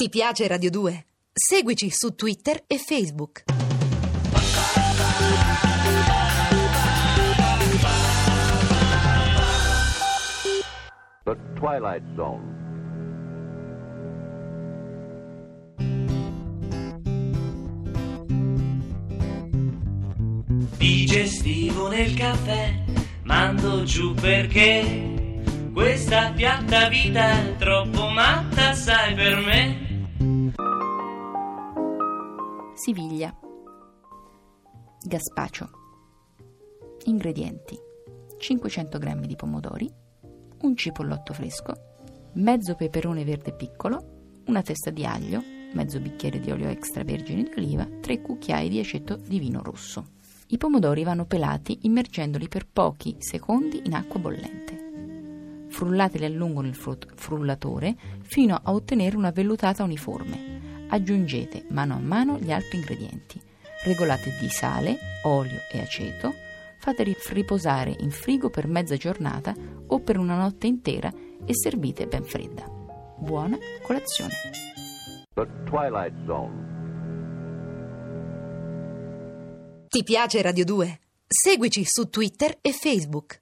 Ti piace Radio 2? Seguici su Twitter e Facebook. The Twilight Zone. Digestivo nel caffè, mando giù perché questa piatta vita è troppo matta, Siviglia. Gazpacio. Ingredienti: 500 g di pomodori, un cipollotto fresco, mezzo peperone verde piccolo, una testa di aglio, mezzo bicchiere di olio extravergine di oliva, 3 cucchiai di aceto di vino rosso. I pomodori vanno pelati immergendoli per pochi secondi in acqua bollente. Frullateli a lungo nel frullatore fino a ottenere una vellutata uniforme. Aggiungete mano a mano gli altri ingredienti. Regolate di sale, olio e aceto. Fate riposare in frigo per mezza giornata o per una notte intera e servite ben fredda. Buona colazione! The Twilight Zone. Ti piace Radio 2? Seguici su Twitter e Facebook.